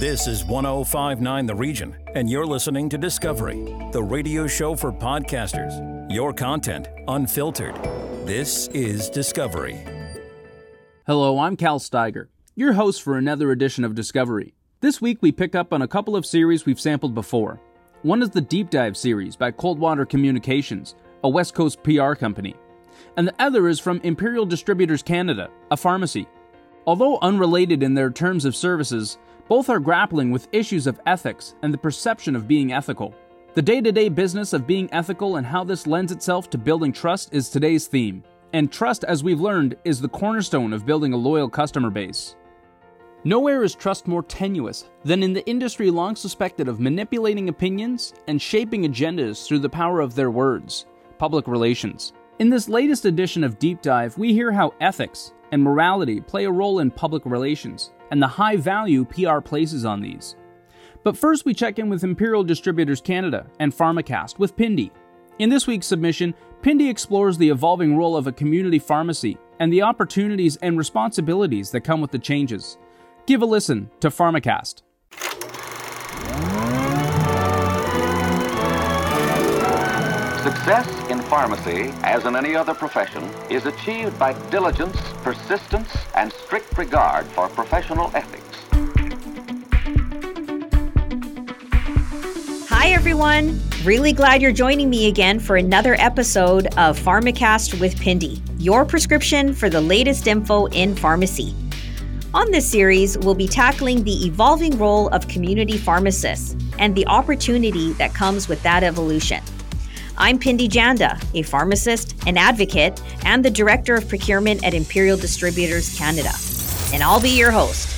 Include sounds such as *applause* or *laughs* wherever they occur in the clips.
This is 1059 The Region, and you're listening to Discovery, the radio show for podcasters. Your content unfiltered. This is Discovery. Hello, I'm Cal Steiger, your host for another edition of Discovery. This week we pick up on a couple of series we've sampled before. One is the Deep Dive series by Coldwater Communications, a West Coast PR company, and the other is from Imperial Distributors Canada, a pharmacy. Although unrelated in their terms of services, both are grappling with issues of ethics and the perception of being ethical. The day to day business of being ethical and how this lends itself to building trust is today's theme. And trust, as we've learned, is the cornerstone of building a loyal customer base. Nowhere is trust more tenuous than in the industry long suspected of manipulating opinions and shaping agendas through the power of their words public relations. In this latest edition of Deep Dive, we hear how ethics and morality play a role in public relations and the high value PR places on these. But first, we check in with Imperial Distributors Canada and Pharmacast with Pindi. In this week's submission, Pindi explores the evolving role of a community pharmacy and the opportunities and responsibilities that come with the changes. Give a listen to Pharmacast. Success in pharmacy, as in any other profession, is achieved by diligence, persistence, and strict regard for professional ethics. Hi, everyone. Really glad you're joining me again for another episode of Pharmacast with Pindi, your prescription for the latest info in pharmacy. On this series, we'll be tackling the evolving role of community pharmacists and the opportunity that comes with that evolution. I'm Pindi Janda, a pharmacist, an advocate, and the Director of Procurement at Imperial Distributors Canada. And I'll be your host.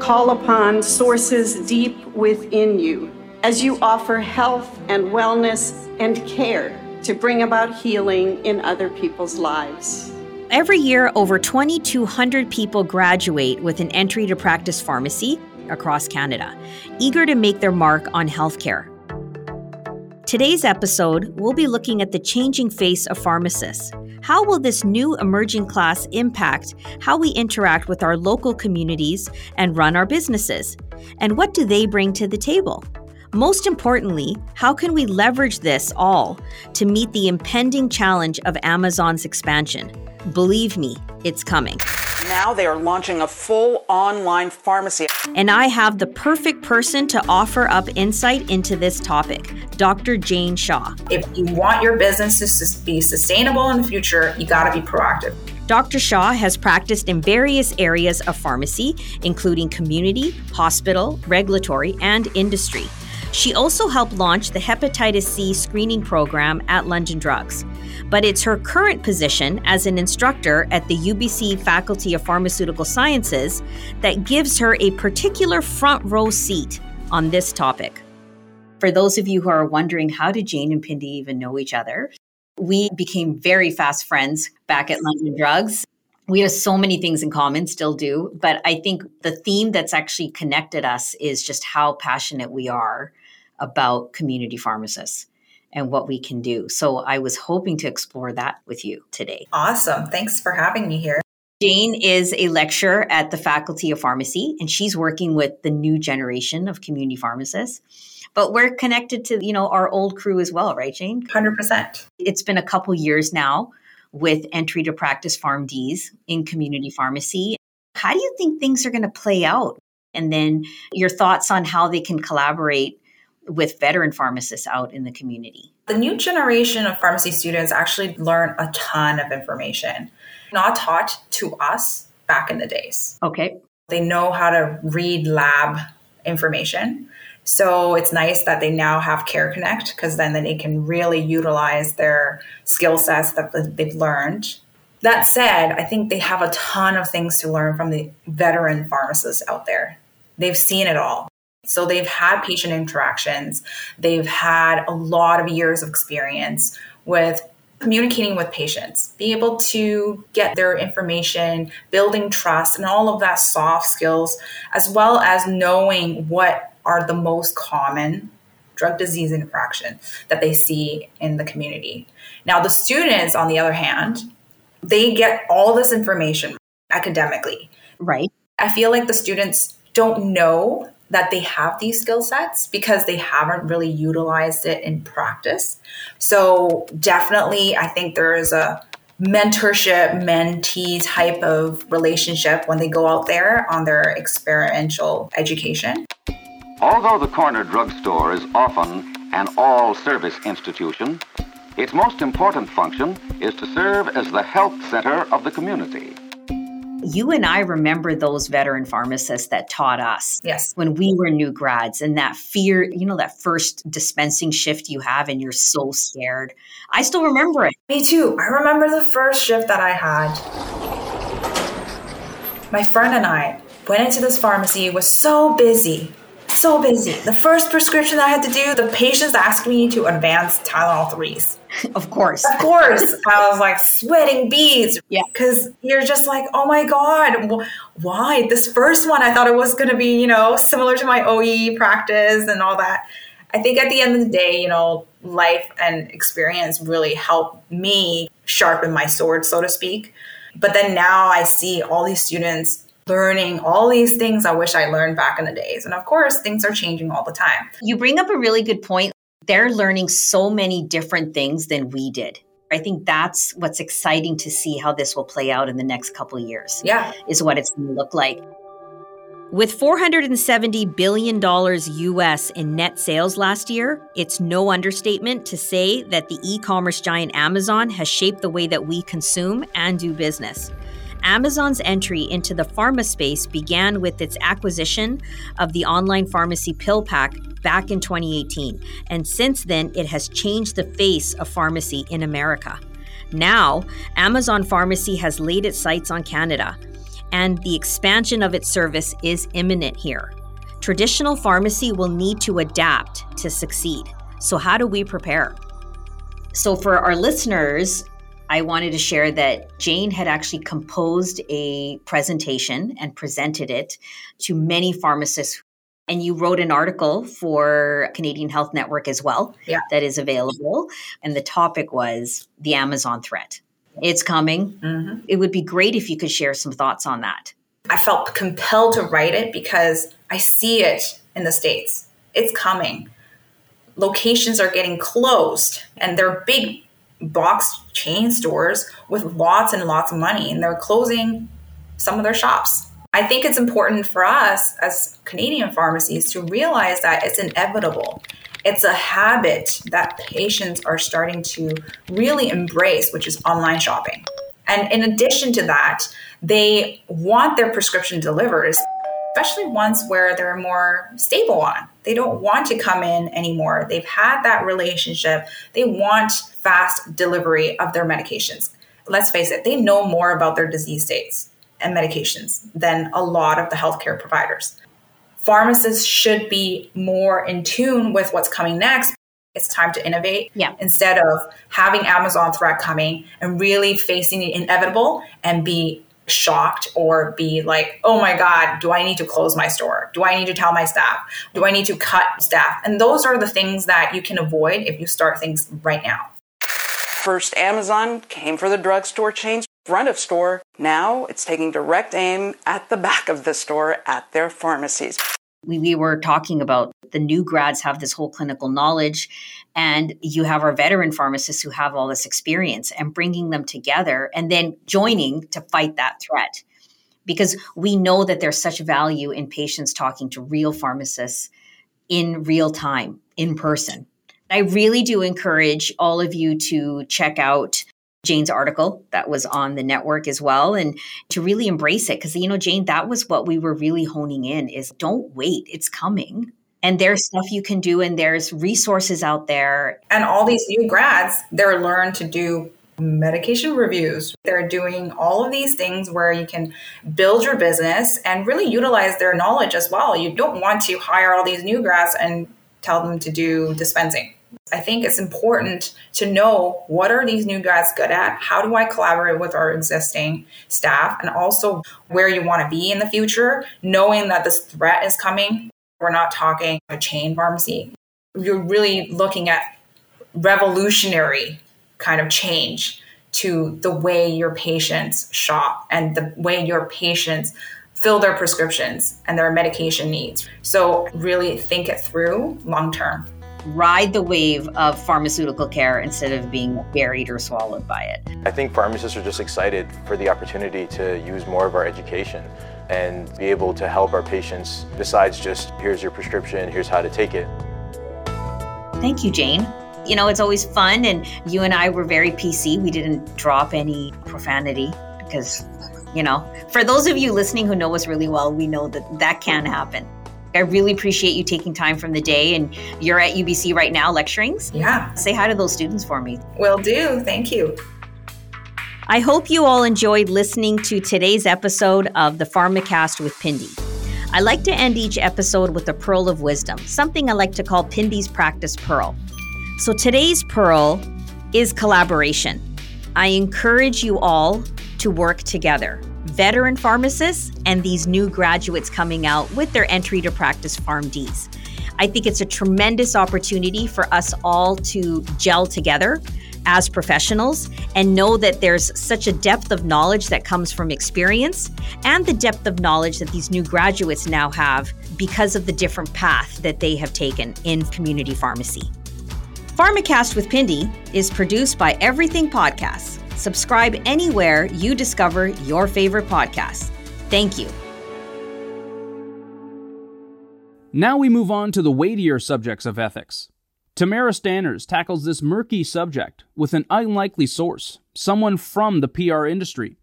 Call upon sources deep within you as you offer health and wellness and care to bring about healing in other people's lives. Every year, over 2,200 people graduate with an entry to practice pharmacy across Canada, eager to make their mark on healthcare. Today's episode, we'll be looking at the changing face of pharmacists. How will this new emerging class impact how we interact with our local communities and run our businesses? And what do they bring to the table? Most importantly, how can we leverage this all to meet the impending challenge of Amazon's expansion? Believe me, it's coming. Now they are launching a full online pharmacy. And I have the perfect person to offer up insight into this topic Dr. Jane Shaw. If you want your business to be sustainable in the future, you got to be proactive. Dr. Shaw has practiced in various areas of pharmacy, including community, hospital, regulatory, and industry. She also helped launch the hepatitis C screening program at London Drugs but it's her current position as an instructor at the UBC Faculty of Pharmaceutical Sciences that gives her a particular front row seat on this topic. For those of you who are wondering how did Jane and Pindi even know each other, we became very fast friends back at London Drugs. We have so many things in common, still do, but I think the theme that's actually connected us is just how passionate we are about community pharmacists and what we can do. So I was hoping to explore that with you today. Awesome. Thanks for having me here. Jane is a lecturer at the Faculty of Pharmacy, and she's working with the new generation of community pharmacists. But we're connected to, you know, our old crew as well, right, Jane? 100%. It's been a couple years now with entry to practice PharmDs in community pharmacy. How do you think things are going to play out? And then your thoughts on how they can collaborate with veteran pharmacists out in the community? The new generation of pharmacy students actually learn a ton of information, not taught to us back in the days. Okay. They know how to read lab information. So it's nice that they now have Care Connect because then, then they can really utilize their skill sets that they've learned. That said, I think they have a ton of things to learn from the veteran pharmacists out there. They've seen it all. So they've had patient interactions, they've had a lot of years of experience with communicating with patients, be able to get their information, building trust, and all of that soft skills, as well as knowing what are the most common drug disease interaction that they see in the community. Now, the students, on the other hand, they get all this information academically. Right I feel like the students don't know that they have these skill sets because they haven't really utilized it in practice. So, definitely, I think there is a mentorship, mentee type of relationship when they go out there on their experiential education. Although the corner drugstore is often an all service institution, its most important function is to serve as the health center of the community. You and I remember those veteran pharmacists that taught us Yes. when we were new grads and that fear, you know, that first dispensing shift you have and you're so scared. I still remember it. Me too. I remember the first shift that I had. My friend and I went into this pharmacy, it was so busy. So busy. The first prescription I had to do, the patients asked me to advance Tylenol 3s. *laughs* Of course. Of course, I was like sweating beads. Yeah. Because you're just like, oh my God, wh- why? This first one, I thought it was going to be, you know, similar to my OE practice and all that. I think at the end of the day, you know, life and experience really helped me sharpen my sword, so to speak. But then now I see all these students learning all these things I wish I learned back in the days. And of course, things are changing all the time. You bring up a really good point. They're learning so many different things than we did. I think that's what's exciting to see how this will play out in the next couple of years. Yeah. Is what it's going to look like. With $470 billion US in net sales last year, it's no understatement to say that the e commerce giant Amazon has shaped the way that we consume and do business. Amazon's entry into the pharma space began with its acquisition of the online pharmacy PillPack back in 2018, and since then it has changed the face of pharmacy in America. Now, Amazon Pharmacy has laid its sights on Canada, and the expansion of its service is imminent here. Traditional pharmacy will need to adapt to succeed. So, how do we prepare? So, for our listeners, I wanted to share that Jane had actually composed a presentation and presented it to many pharmacists. And you wrote an article for Canadian Health Network as well Yeah. that is available. And the topic was the Amazon threat. It's coming. Mm-hmm. It would be great if you could share some thoughts on that. I felt compelled to write it because I see it in the States. It's coming. Locations are getting closed, and they're big box chain stores with lots and lots of money, and they're closing some of their shops. I think it's important for us as Canadian pharmacies to realize that it's inevitable. It's a habit that patients are starting to really embrace, which is online shopping. And in addition to that, they want their prescription delivered, especially ones where they're more stable on. They don't want to come in anymore. They've had that relationship. They want fast delivery of their medications. Let's face it, they know more about their disease states and medications than a lot of the healthcare providers. Pharmacists should be more in tune with what's coming next. It's time to innovate Yeah. instead of having Amazon threat coming and really facing the inevitable and be shocked or be like, oh my God, do I need to close my store? Do I need to tell my staff? Do I need to cut staff? And those are the things that you can avoid if you start things right now. First, Amazon came for the drugstore chains front of store. Now it's taking direct aim at the back of the store at their pharmacies. We, we were talking about the new grads have this whole clinical knowledge and you have our veteran pharmacists who have all this experience and bringing them together and then joining to fight that threat. Because we know that there's such value in patients talking to real pharmacists in real time in person. I really do encourage all of you to check out Jane's article that was on the network as well and to really embrace it because you know Jane that was what we were really honing in is don't wait it's coming and there's stuff you can do and there's resources out there And all these new grads, they're learned to do medication reviews. They're doing all of these things where you can build your business and really utilize their knowledge as well. You don't want to hire all these new grads and tell them to do dispensing. I think it's important to know what are these new guys good at? How do I collaborate with our existing staff? And also where you want to be in the future, knowing that this threat is coming. We're not talking a chain pharmacy. You're really looking at revolutionary kind of change to the way your patients shop and the way your patients fill their prescriptions and their medication needs. So, really think it through long term. Ride the wave of pharmaceutical care instead of being buried or swallowed by it. I think pharmacists are just excited for the opportunity to use more of our education and be able to help our patients besides just here's your prescription, here's how to take it. Thank you, Jane. You know, it's always fun, and you and I were very PC. We didn't drop any profanity because you know, for those of you listening who know us really well, we know that that can happen. I really appreciate you taking time from the day and you're at UBC right now lecturing. Yeah. Say hi to those students for me. Will do. Thank you. I hope you all enjoyed listening to today's episode of the Pharmacast with Pindi. I like to end each episode with a pearl of wisdom, something I like to call Pindi's practice pearl. So today's pearl is collaboration. I encourage you all to work together. Veteran pharmacists and these new graduates coming out with their entry to practice PharmDs. I think it's a tremendous opportunity for us all to gel together as professionals and know that there's such a depth of knowledge that comes from experience and the depth of knowledge that these new graduates now have because of the different path that they have taken in community pharmacy. Pharmacast with Pindi is produced by Everything Podcasts. Subscribe anywhere you discover your favorite podcasts. Thank you. Now we move on to the weightier subjects of ethics. Tamara Stanners tackles this murky subject with an unlikely source, someone from the PR industry.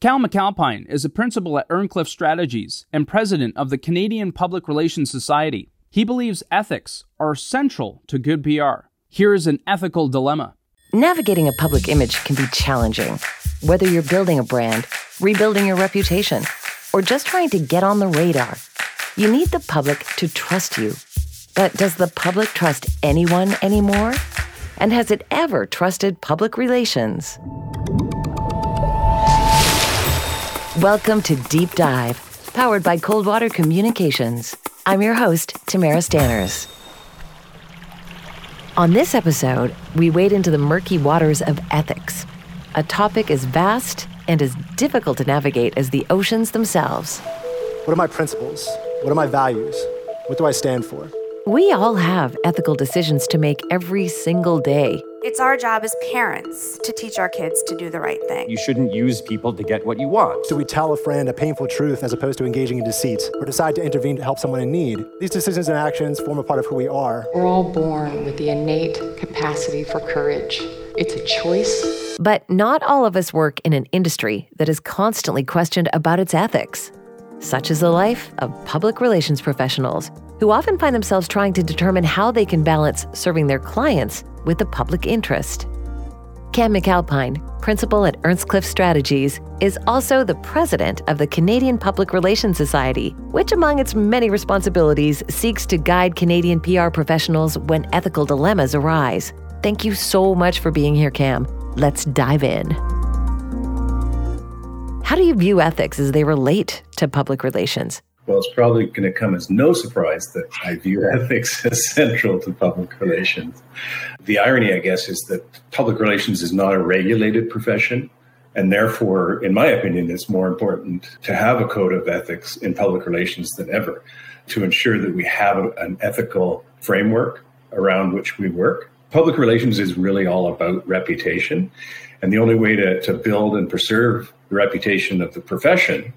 Cam McAlpine is a principal at Earnscliffe Strategies and president of the Canadian Public Relations Society. He believes ethics are central to good PR. Here is an ethical dilemma. Navigating a public image can be challenging. Whether you're building a brand, rebuilding your reputation, or just trying to get on the radar, you need the public to trust you. But does the public trust anyone anymore? And has it ever trusted public relations? Welcome to Deep Dive, powered by Coldwater Communications. I'm your host, Tamara Stanners. On this episode, we wade into the murky waters of ethics, a topic as vast and as difficult to navigate as the oceans themselves. What are my principles? What are my values? What do I stand for? We all have ethical decisions to make every single day. It's our job as parents to teach our kids to do the right thing. You shouldn't use people to get what you want. Do we tell a friend a painful truth as opposed to engaging in deceit, or decide to intervene to help someone in need? These decisions and actions form a part of who we are. We're all born with the innate capacity for courage. It's a choice. But not all of us work in an industry that is constantly questioned about its ethics. Such is the life of public relations professionals who often find themselves trying to determine how they can balance serving their clients with the public interest. Cam McAlpine, principal at Earnscliffe Strategies, is also the president of the Canadian Public Relations Society, which, among its many responsibilities, seeks to guide Canadian PR professionals when ethical dilemmas arise. Thank you so much for being here, Cam. Let's dive in. How do you view ethics as they relate to public relations? Well, it's probably going to come as no surprise that I view ethics *laughs* as central to public relations. The irony, I guess, is that public relations is not a regulated profession. And therefore, in my opinion, it's more important to have a code of ethics in public relations than ever to ensure that we have an ethical framework around which we work. Public relations is really all about reputation. And the only way to, to build and preserve the reputation of the profession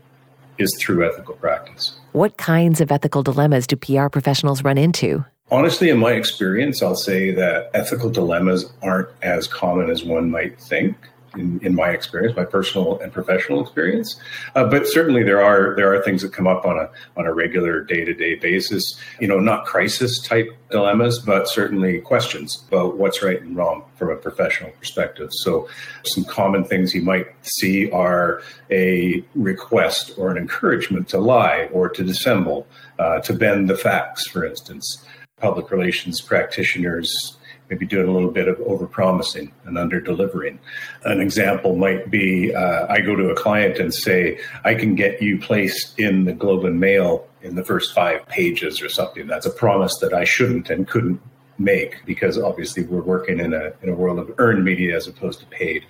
is through ethical practice. What kinds of ethical dilemmas do PR professionals run into? Honestly, in my experience, I'll say that ethical dilemmas aren't as common as one might think in, in my experience, my personal and professional experience. Uh, but certainly there are there are things that come up on a on a regular day to day basis. You know, not crisis type dilemmas, but certainly questions about what's right and wrong from a professional perspective. So, some common things you might see are a request or an encouragement to lie or to dissemble, uh, to bend the facts, for instance. Public relations practitioners maybe doing a little bit of overpromising and under delivering. An example might be uh, I go to a client and say, I can get you placed in the Globe and Mail in the first five pages or something. That's a promise that I shouldn't and couldn't make because obviously we're working in a, in a world of earned media as opposed to paid.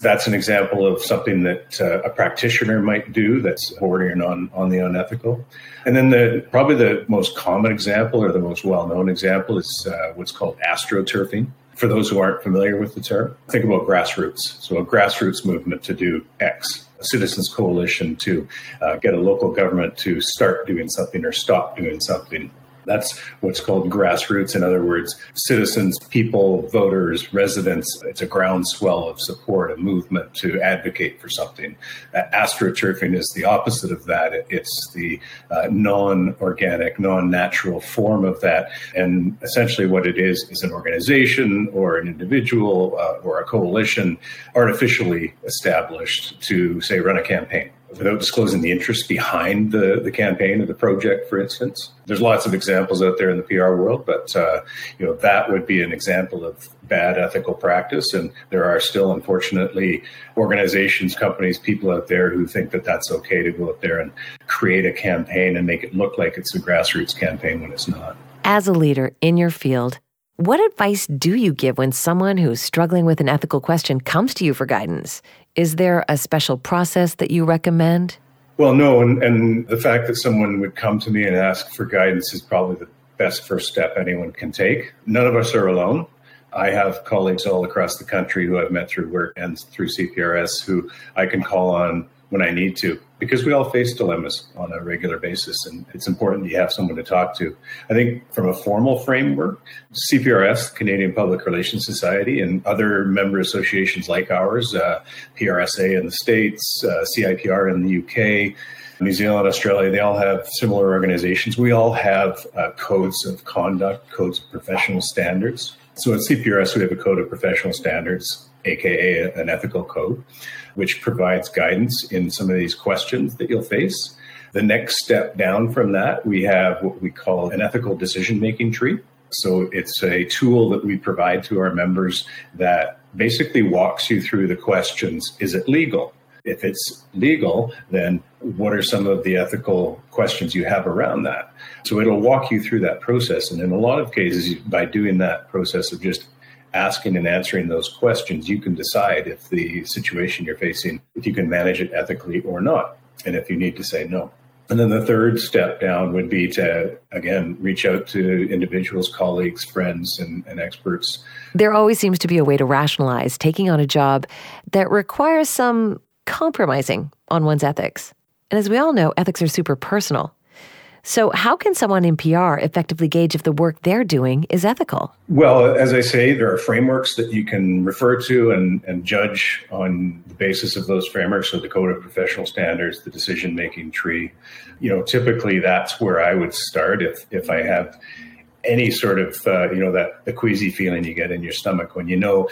That's an example of something that uh, a practitioner might do that's bordering on, on the unethical. And then the probably the most common example or the most well known example is uh, what's called astroturfing. For those who aren't familiar with the term, think about grassroots. So, a grassroots movement to do X, a citizens coalition to uh, get a local government to start doing something or stop doing something that's what's called grassroots. In other words, citizens, people, voters, residents. It's a groundswell of support, a movement to advocate for something. Uh, astroturfing is the opposite of that. It's the uh, non organic, non natural form of that. And essentially, what it is is an organization or an individual uh, or a coalition artificially established to, say, run a campaign without disclosing the interest behind the, the campaign or the project, for instance. There's lots of examples out there in the PR world, but uh, you know that would be an example of bad ethical practice. And there are still, unfortunately, organizations, companies, people out there who think that that's okay to go out there and create a campaign and make it look like it's a grassroots campaign when it's not. As a leader in your field, what advice do you give when someone who's struggling with an ethical question comes to you for guidance? Is there a special process that you recommend? Well, no. And, and the fact that someone would come to me and ask for guidance is probably the best first step anyone can take. None of us are alone. I have colleagues all across the country who I've met through work and through CPRS who I can call on when I need to, because we all face dilemmas on a regular basis, and it's important that you have someone to talk to. I think from a formal framework, CPRS, Canadian Public Relations Society, and other member associations like ours, uh, PRSA in the States, uh, CIPR in the UK, New Zealand, Australia, they all have similar organizations. We all have uh, codes of conduct, codes of professional standards. So at CPRS, we have a code of professional standards, aka an ethical code which provides guidance in some of these questions that you'll face. The next step down from that, we have what we call an ethical decision making tree. So it's a tool that we provide to our members that basically walks you through the questions Is it legal? If it's legal, then what are some of the ethical questions you have around that? So it'll walk you through that process. And in a lot of cases, by doing that process of just asking and answering those questions, you can decide if the situation you're facing, if you can manage it ethically or not, and if you need to say no. And then the third step down would be to, again, reach out to individuals, colleagues, friends, and, and, experts. There always seems to be a way to rationalize taking on a job that requires some compromising on one's ethics. And as we all know, ethics are super personal. So, how can someone in PR effectively gauge if the work they're doing is ethical? Well, as I say, there are frameworks that you can refer to and, and judge on the basis of those frameworks. So, the Code of Professional Standards, the decision making tree. You know, typically that's where I would start if, if I have any sort of, uh, you know, that the queasy feeling you get in your stomach when you know,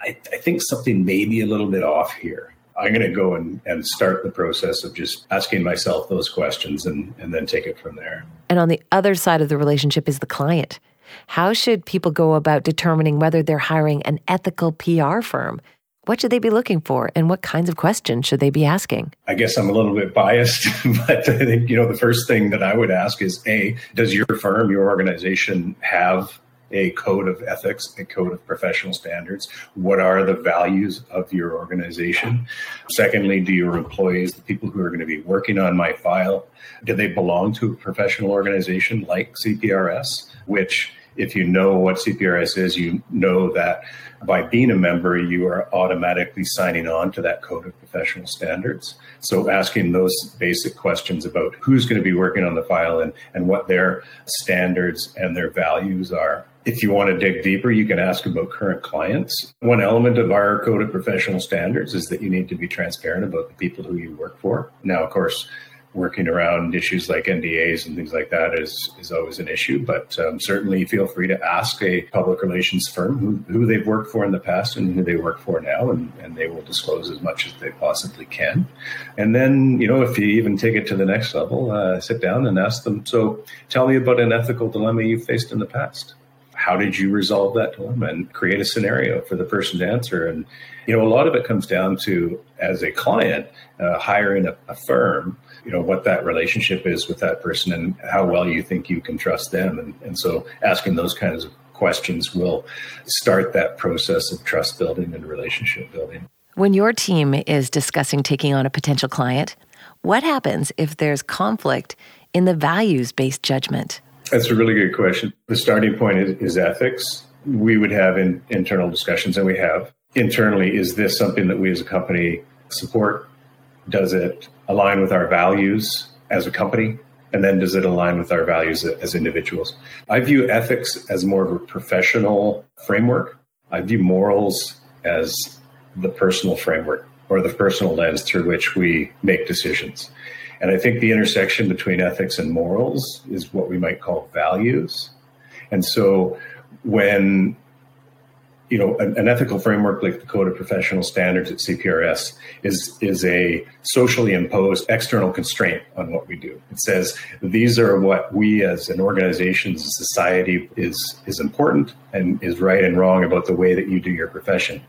I, I think something may be a little bit off here. I'm going to go and, and start the process of just asking myself those questions and, and then take it from there. And on the other side of the relationship is the client. How should people go about determining whether they're hiring an ethical PR firm? What should they be looking for and what kinds of questions should they be asking? I guess I'm a little bit biased, *laughs* but I think, you know, the first thing that I would ask is A, does your firm, your organization have a code of ethics, a code of professional standards. What are the values of your organization? Secondly, do your employees, the people who are going to be working on my file, do they belong to a professional organization like CPRS, which if you know what CPRS is, you know that by being a member, you are automatically signing on to that code of professional standards. So asking those basic questions about who's going to be working on the file and, and what their standards and their values are if you want to dig deeper, you can ask about current clients. One element of our code of professional standards is that you need to be transparent about the people who you work for. Now, of course, working around issues like NDAs and things like that is is always an issue. But um, certainly, feel free to ask a public relations firm who, who they've worked for in the past and who they work for now, and, and they will disclose as much as they possibly can. And then, you know, if you even take it to the next level, uh, sit down and ask them. So, tell me about an ethical dilemma you faced in the past how did you resolve that dilemma and create a scenario for the person to answer? And you know a lot of it comes down to as a client uh, hiring a, a, firm you know what that relationship is with that person and how well you think you can trust them. And, and so asking those kinds of questions will start that process of trust building and relationship building. When your team is discussing taking on a potential client, what happens if there's conflict in the values based judgment? That's a really good question. The starting point is, is ethics. We would have in, internal discussions, and we have internally. Is this something that we as a company support? Does it align with our values as a company? And then does it align with our values as individuals? I view ethics as more of a professional framework. I view morals as the personal framework or the personal lens through which we make decisions. And I think the intersection between ethics and morals is what we might call values. And so when you know an, an, ethical framework like the code of professional standards at cprs is is a socially imposed external constraint on what we do it says these are what we as an organization as a society is is important and is right and wrong about the way that you do your profession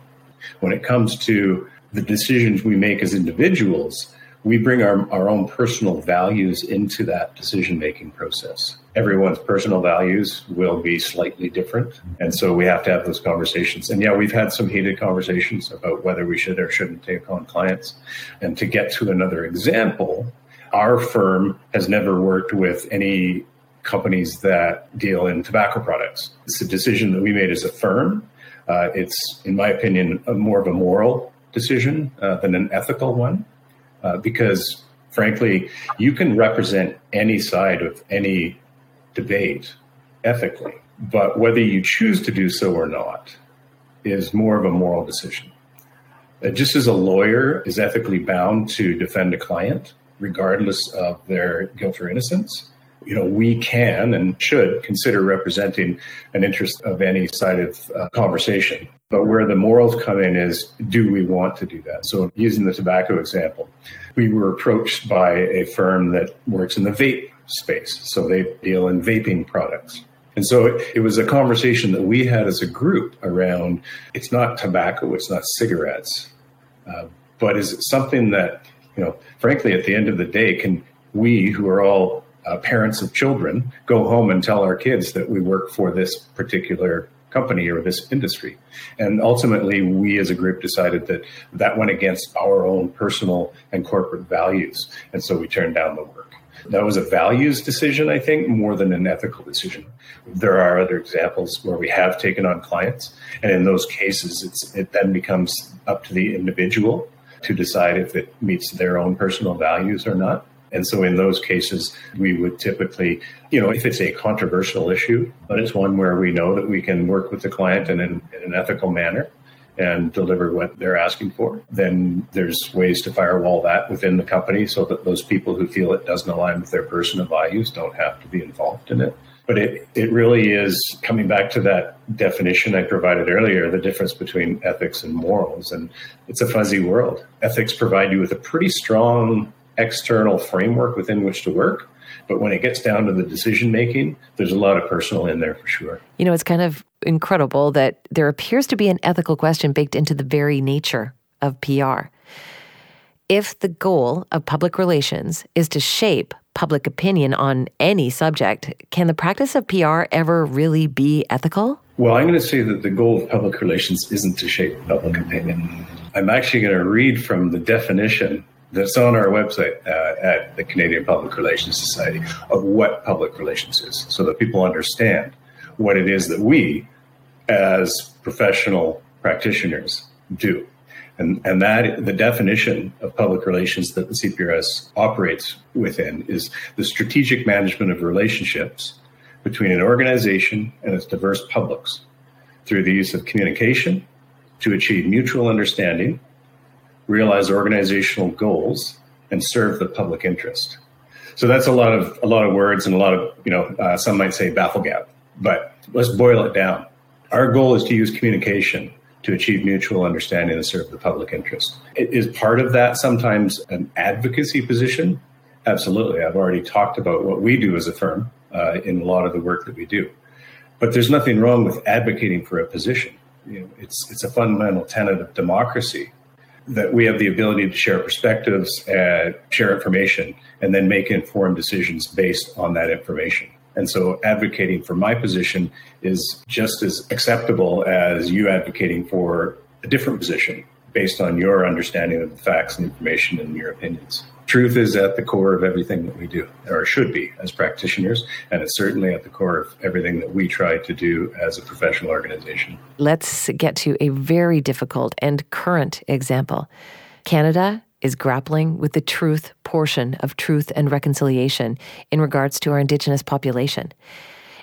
when it comes to the decisions we make as individuals, we bring our, our own personal values into that decision making process. Everyone's personal values will be slightly different. And so we have to have those conversations. And yeah, we've had some heated conversations about whether we should or shouldn't take on clients. And to get to another example, our firm has never worked with any companies that deal in tobacco products. It's a decision that we made as a firm uh, it's, in my opinion, more of a moral decision uh, than an ethical one, uh, because frankly, you can represent any side of any debate ethically, but whether you choose to do so or not is more of a moral decision. Uh, just as a lawyer is ethically bound to defend a client, regardless of their guilt or innocence, you know, we can and should consider representing an interest of any side of uh, conversation. But where the morals come in is do we want to do that? So, using the tobacco example, we were approached by a firm that works in the vape space. So, they deal in vaping products. And so it, it was a conversation that we had as a group around it's not tobacco, it's not cigarettes, uh, but is it something that, you know, frankly, at the end of the day, can we who are all uh, parents of children go home and tell our kids that we work for this particular company or this industry. And ultimately, we as a group decided that that went against our own personal and corporate values. And so we turned down the work. That was a values decision, I think, more than an ethical decision. There are other examples where we have taken on clients, and in those cases, it then becomes up to the individual to decide if it meets their own personal values or not. And so in those cases, we would typically, you know, if it's a controversial issue, but it's one where we know that we can work with the client in an, in an ethical manner and deliver what they're asking for, then there's ways to firewall that within the company so that those people who feel it doesn't align with their personal values don't have to be involved in it. But it, it really is coming back to that definition I provided earlier the difference between ethics and morals. And it's a fuzzy world. Ethics provide you with a pretty strong external framework within which to work. But when it gets down to the decision making, there's a lot of personal in there for sure. You know, it's kind of incredible that there appears to be an ethical question baked into the very nature of PR. If the goal of public relations is to shape public opinion on any subject, can the practice of PR ever really be ethical? Well, I'm going to say that the goal of public relations isn't to shape public opinion. I'm actually going to read from the definition that's on our website uh, at the Canadian Public Relations Society of what public relations is so that people understand what it is that we as professional practitioners do. And, and that the definition of public relations that the CPRS operates within is the strategic management of relationships between an organization and its diverse publics through the use of communication to achieve mutual understanding realize organizational goals, and serve the public interest. So that's a lot of a lot of words and a lot of you know uh, some might say bafflegab, but let's boil it down. Our goal is to use communication to achieve mutual understanding and serve the public interest. It is part of that sometimes an advocacy position? Absolutely. I've already talked about what we do as a firm uh, in a lot of the work that we do. But there's nothing wrong with advocating for a position. You know, it's it's a fundamental tenet of democracy that we have the ability to share perspectives, and share information, and then make informed decisions based on that information. And so advocating for my position is just as acceptable as you advocating for a different position based on your understanding of the facts and information and your opinions. Truth is at the core of everything that we do, or should be as practitioners, and it's certainly at the core of everything that we try to do as a professional organization. Let's get to a very difficult and current example. Canada is grappling with the truth portion of truth and reconciliation in regards to our Indigenous population.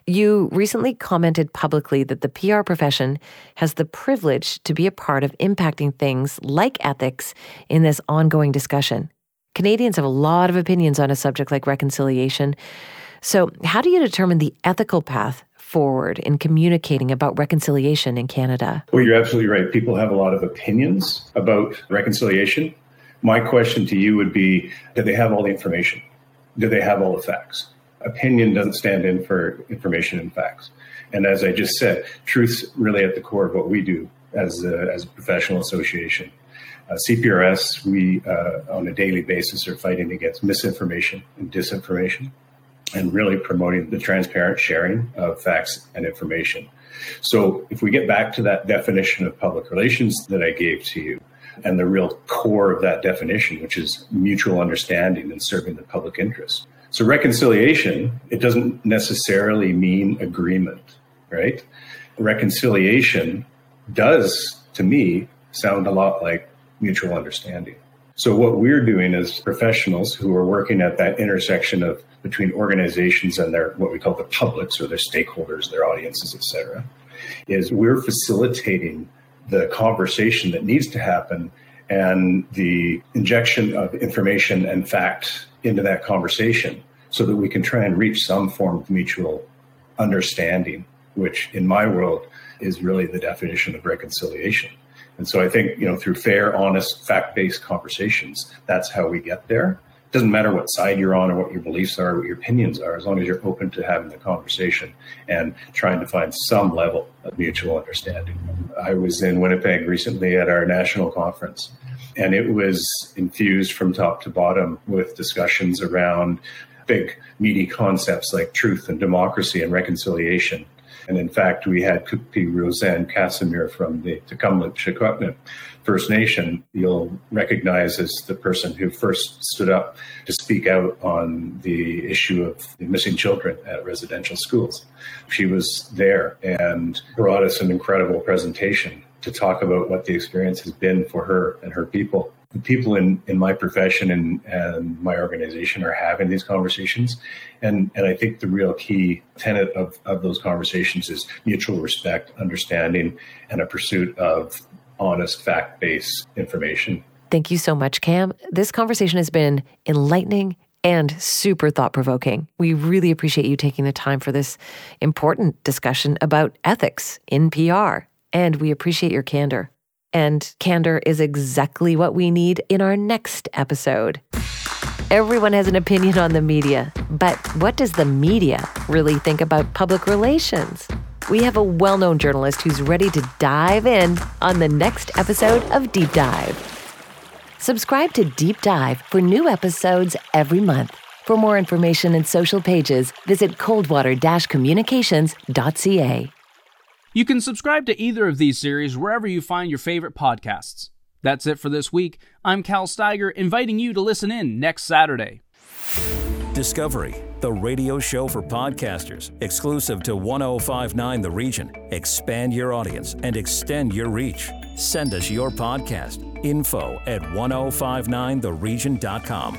You recently commented publicly that the PR profession has the privilege to be a part of impacting things like ethics in this ongoing discussion. Canadians have a lot of opinions on a subject like reconciliation. So, how do you determine the ethical path forward in communicating about reconciliation in Canada? Well, you're absolutely right. People have a lot of opinions about reconciliation. My question to you would be do they have all the information? Do they have all the facts? Opinion doesn't stand in for information and facts. And as I just said, truth's really at the core of what we do as a, as a professional association. Uh, CPRS, we uh, on a daily basis are fighting against misinformation and disinformation and really promoting the transparent sharing of facts and information. So, if we get back to that definition of public relations that I gave to you, and the real core of that definition, which is mutual understanding and serving the public interest, so reconciliation, it doesn't necessarily mean agreement, right? Reconciliation does, to me, sound a lot like mutual understanding. So what we're doing as professionals who are working at that intersection of between organizations and their what we call the publics or their stakeholders, their audiences, et cetera, is we're facilitating the conversation that needs to happen and the injection of information and fact into that conversation so that we can try and reach some form of mutual understanding, which in my world is really the definition of reconciliation. And so I think, you know, through fair, honest, fact based conversations, that's how we get there. It doesn't matter what side you're on or what your beliefs are, what your opinions are, as long as you're open to having the conversation and trying to find some level of mutual understanding. I was in Winnipeg recently at our national conference, and it was infused from top to bottom with discussions around big meaty concepts like truth and democracy and reconciliation. And in fact, we had Kupi Rosanne Casimir from the Tecumseh First Nation. You'll recognize as the person who first stood up to speak out on the issue of the missing children at residential schools. She was there and brought us an incredible presentation to talk about what the experience has been for her and her people. The people in, in my profession and, and my organization are having these conversations. And, and I think the real key tenet of, of those conversations is mutual respect, understanding, and a pursuit of honest, fact based information. Thank you so much, Cam. This conversation has been enlightening and super thought provoking. We really appreciate you taking the time for this important discussion about ethics in PR and we appreciate your candor. And candor is exactly what we need in our next episode. Everyone has an opinion on the media, but what does the media really think about public relations? We have a well known journalist who's ready to dive in on the next episode of Deep Dive. Subscribe to Deep Dive for new episodes every month. For more information and social pages, visit coldwater communications.ca. You can subscribe to either of these series wherever you find your favorite podcasts. That's it for this week. I'm Cal Steiger, inviting you to listen in next Saturday. Discovery, the radio show for podcasters, exclusive to 1059 The Region. Expand your audience and extend your reach. Send us your podcast, info at 1059theregion.com.